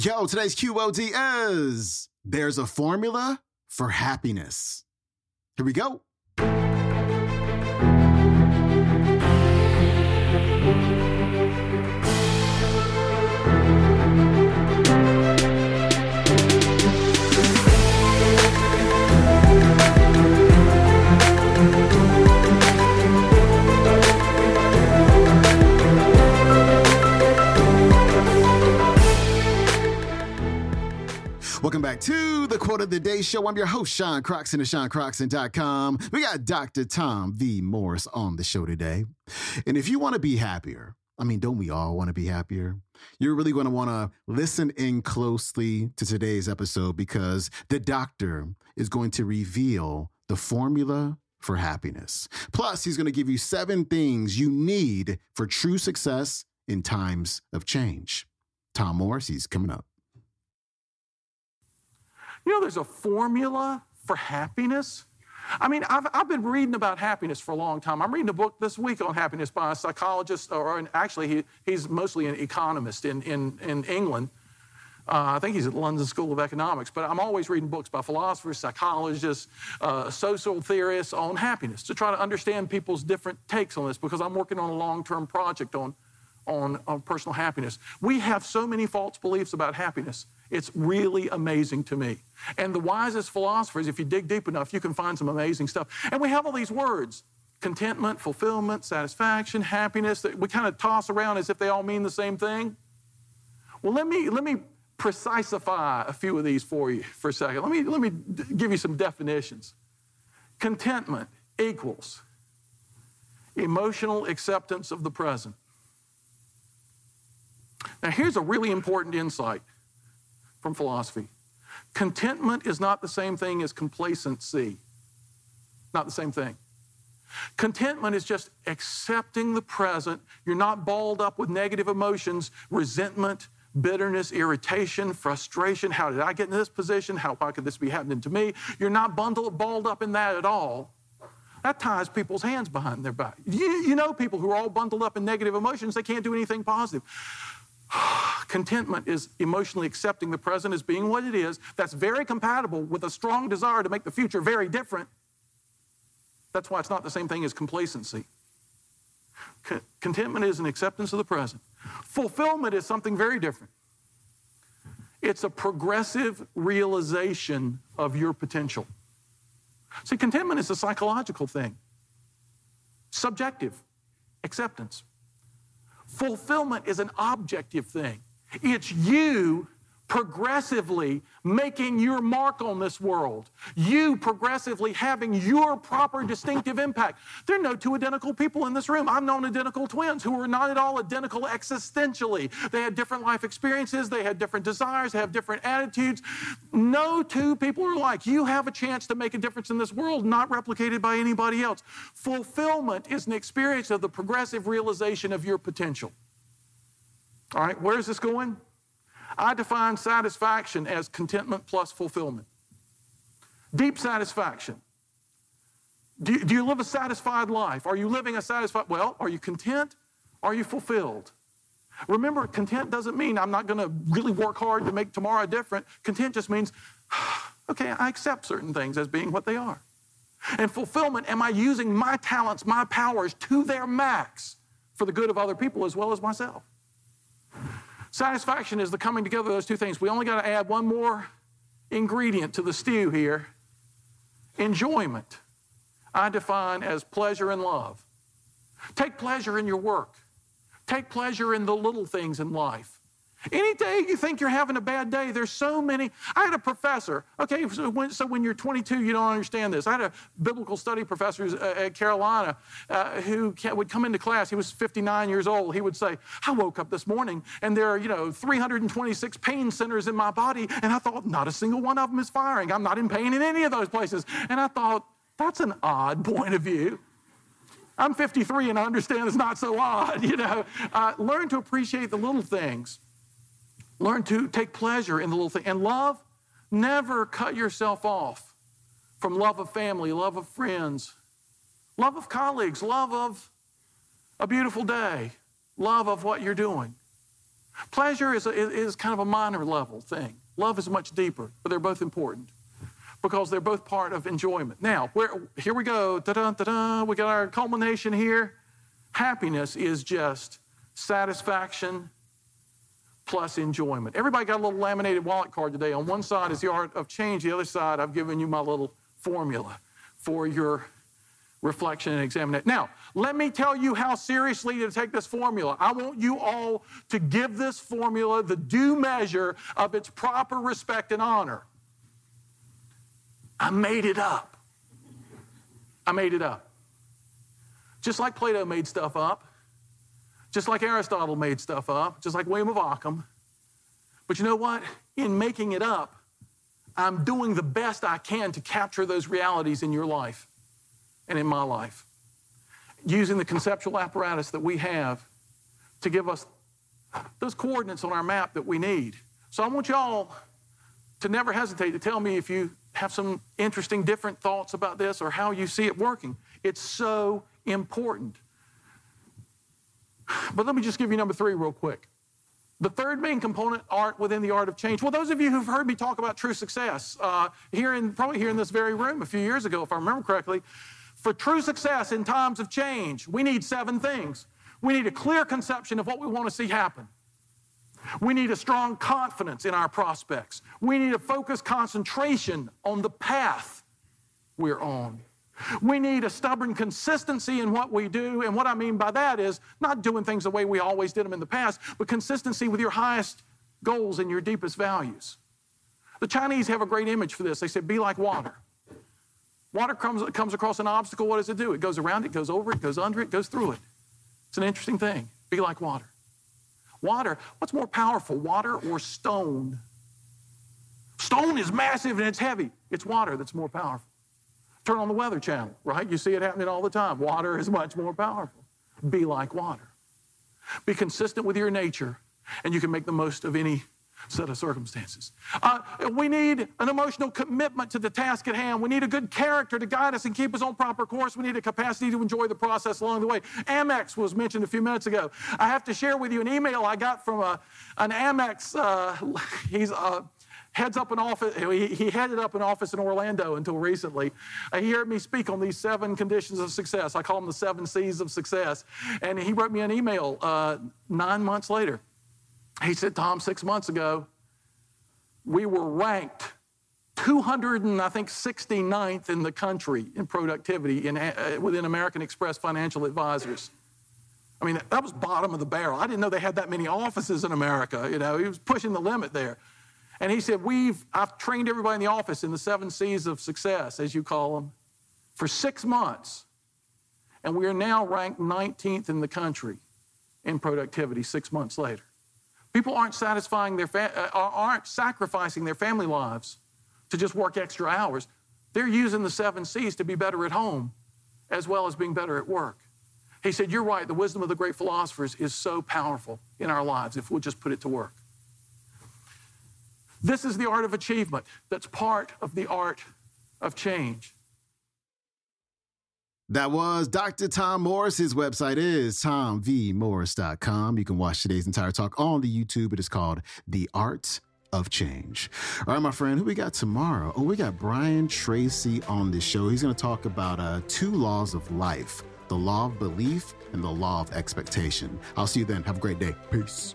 Yo, today's QOD is there's a formula for happiness. Here we go. Of the Day Show. I'm your host, Sean Croxton of SeanCroxton.com. We got Dr. Tom V. Morris on the show today. And if you want to be happier, I mean, don't we all want to be happier? You're really going to want to listen in closely to today's episode because the doctor is going to reveal the formula for happiness. Plus, he's going to give you seven things you need for true success in times of change. Tom Morris, he's coming up. You know, there's a formula for happiness. I mean, I've, I've been reading about happiness for a long time. I'm reading a book this week on happiness by a psychologist, or an, actually, he, he's mostly an economist in, in, in England. Uh, I think he's at London School of Economics, but I'm always reading books by philosophers, psychologists, uh, social theorists on happiness to try to understand people's different takes on this because I'm working on a long term project on, on, on personal happiness. We have so many false beliefs about happiness. It's really amazing to me. And the wisest philosophers, if you dig deep enough, you can find some amazing stuff. And we have all these words contentment, fulfillment, satisfaction, happiness that we kind of toss around as if they all mean the same thing. Well, let me, let me precisify a few of these for you for a second. Let me, let me give you some definitions. Contentment equals emotional acceptance of the present. Now, here's a really important insight from philosophy. Contentment is not the same thing as complacency. Not the same thing. Contentment is just accepting the present. You're not balled up with negative emotions, resentment, bitterness, irritation, frustration. How did I get in this position? How, why could this be happening to me? You're not bundled, balled up in that at all. That ties people's hands behind their back. You, you know people who are all bundled up in negative emotions, they can't do anything positive. Contentment is emotionally accepting the present as being what it is. That's very compatible with a strong desire to make the future very different. That's why it's not the same thing as complacency. Contentment is an acceptance of the present. Fulfillment is something very different. It's a progressive realization of your potential. See, contentment is a psychological thing, subjective acceptance. Fulfillment is an objective thing. It's you progressively making your mark on this world. You progressively having your proper distinctive impact. There are no two identical people in this room. I've known identical twins who were not at all identical existentially. They had different life experiences, they had different desires, they have different attitudes. No two people are alike. You have a chance to make a difference in this world, not replicated by anybody else. Fulfillment is an experience of the progressive realization of your potential. All right, where's this going? I define satisfaction as contentment plus fulfillment. Deep satisfaction. Do do you, live a satisfied life? Are you living a satisfied? Well, are you content? Are you fulfilled? Remember, content doesn't mean I'm not going to really work hard to make tomorrow different. Content just means, okay, I accept certain things as being what they are. And fulfillment, am I using my talents, my powers to their max for the good of other people as well as myself? Satisfaction is the coming together of those two things. We only got to add one more ingredient to the stew here enjoyment. I define as pleasure and love. Take pleasure in your work, take pleasure in the little things in life. Any day you think you're having a bad day, there's so many. I had a professor, okay, so when, so when, you're 22, you don't understand this. I had a biblical study professor at Carolina uh, who would come into class. He was 59 years old. He would say, I woke up this morning and there are, you know, 326 pain centers in my body, and I thought, not a single one of them is firing. I'm not in pain in any of those places. And I thought, that's an odd point of view. I'm 53 and I understand it's not so odd, you know. Uh, learn to appreciate the little things. Learn to take pleasure in the little thing. And love, never cut yourself off from love of family, love of friends, love of colleagues, love of a beautiful day, love of what you're doing. Pleasure is, a, is kind of a minor level thing. Love is much deeper, but they're both important because they're both part of enjoyment. Now, where, here we go. Da-da, da-da. We got our culmination here. Happiness is just satisfaction plus enjoyment. Everybody got a little laminated wallet card today. On one side is the art of change, the other side, I've given you my little formula for your reflection and examination. Now, let me tell you how seriously to take this formula. I want you all to give this formula the due measure of its proper respect and honor. I made it up. I made it up. Just like Plato made stuff up, just like Aristotle made stuff up, just like William of Ockham. But you know what? In making it up, I'm doing the best I can to capture those realities in your life and in my life, using the conceptual apparatus that we have to give us those coordinates on our map that we need. So I want y'all to never hesitate to tell me if you have some interesting, different thoughts about this or how you see it working. It's so important. But let me just give you number three real quick. The third main component, art within the art of change. Well, those of you who've heard me talk about true success, uh, here in probably here in this very room a few years ago, if I remember correctly, for true success in times of change, we need seven things. We need a clear conception of what we want to see happen. We need a strong confidence in our prospects. We need a focused concentration on the path we're on. We need a stubborn consistency in what we do. And what I mean by that is not doing things the way we always did them in the past, but consistency with your highest goals and your deepest values. The Chinese have a great image for this. They say, be like water. Water comes, comes across an obstacle, what does it do? It goes around it, goes over it, goes under it, goes through it. It's an interesting thing. Be like water. Water, what's more powerful, water or stone? Stone is massive and it's heavy. It's water that's more powerful. Turn on the Weather Channel, right? You see it happening all the time. Water is much more powerful. Be like water. Be consistent with your nature, and you can make the most of any set of circumstances. Uh, we need an emotional commitment to the task at hand. We need a good character to guide us and keep us on proper course. We need a capacity to enjoy the process along the way. Amex was mentioned a few minutes ago. I have to share with you an email I got from a, an Amex. Uh, he's uh, heads up an office. He, headed up an office in Orlando until recently. Uh, he heard me speak on these seven conditions of success. I call them the seven C's of success. And he wrote me an email uh, nine months later. He said, Tom, six months ago, we were ranked 200 and I think 69th in the country in productivity in, uh, within American Express Financial Advisors. I mean, that was bottom of the barrel. I didn't know they had that many offices in America. You know, he was pushing the limit there. And he said, We've, I've trained everybody in the office in the seven C's of success, as you call them, for six months. And we are now ranked 19th in the country in productivity six months later. People aren't satisfying their fa- uh, aren't sacrificing their family lives to just work extra hours. They're using the seven C's to be better at home as well as being better at work. He said, You're right, the wisdom of the great philosophers is so powerful in our lives if we'll just put it to work. This is the art of achievement that's part of the art of change. That was Dr. Tom Morris. His website is tomvmorris.com. You can watch today's entire talk on the YouTube. It is called The Art of Change. All right, my friend, who we got tomorrow? Oh, we got Brian Tracy on the show. He's going to talk about uh, two laws of life the law of belief and the law of expectation. I'll see you then. Have a great day. Peace.